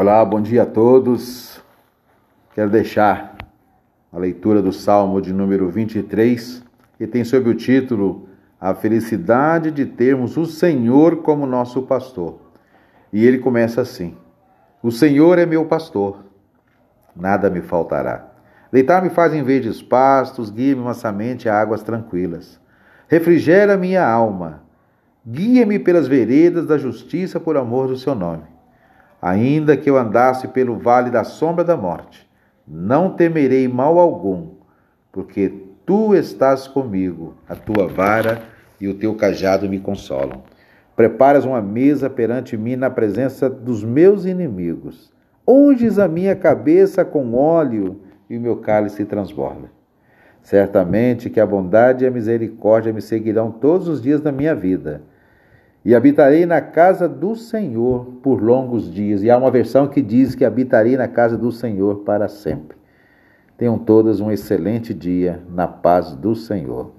Olá, bom dia a todos. Quero deixar a leitura do Salmo de número 23, que tem sob o título A felicidade de termos o Senhor como nosso pastor. E ele começa assim: O Senhor é meu pastor, nada me faltará. Deitar-me faz em verdes pastos, guia-me mansamente a águas tranquilas. Refrigera minha alma, guia-me pelas veredas da justiça por amor do seu nome. Ainda que eu andasse pelo vale da sombra da morte, não temerei mal algum, porque tu estás comigo, a tua vara e o teu cajado me consolam. Preparas uma mesa perante mim na presença dos meus inimigos. Unges a minha cabeça com óleo e o meu cálice transborda. Certamente que a bondade e a misericórdia me seguirão todos os dias da minha vida e habitarei na casa do Senhor por longos dias. E há uma versão que diz que habitarei na casa do Senhor para sempre. Tenham todas um excelente dia na paz do Senhor.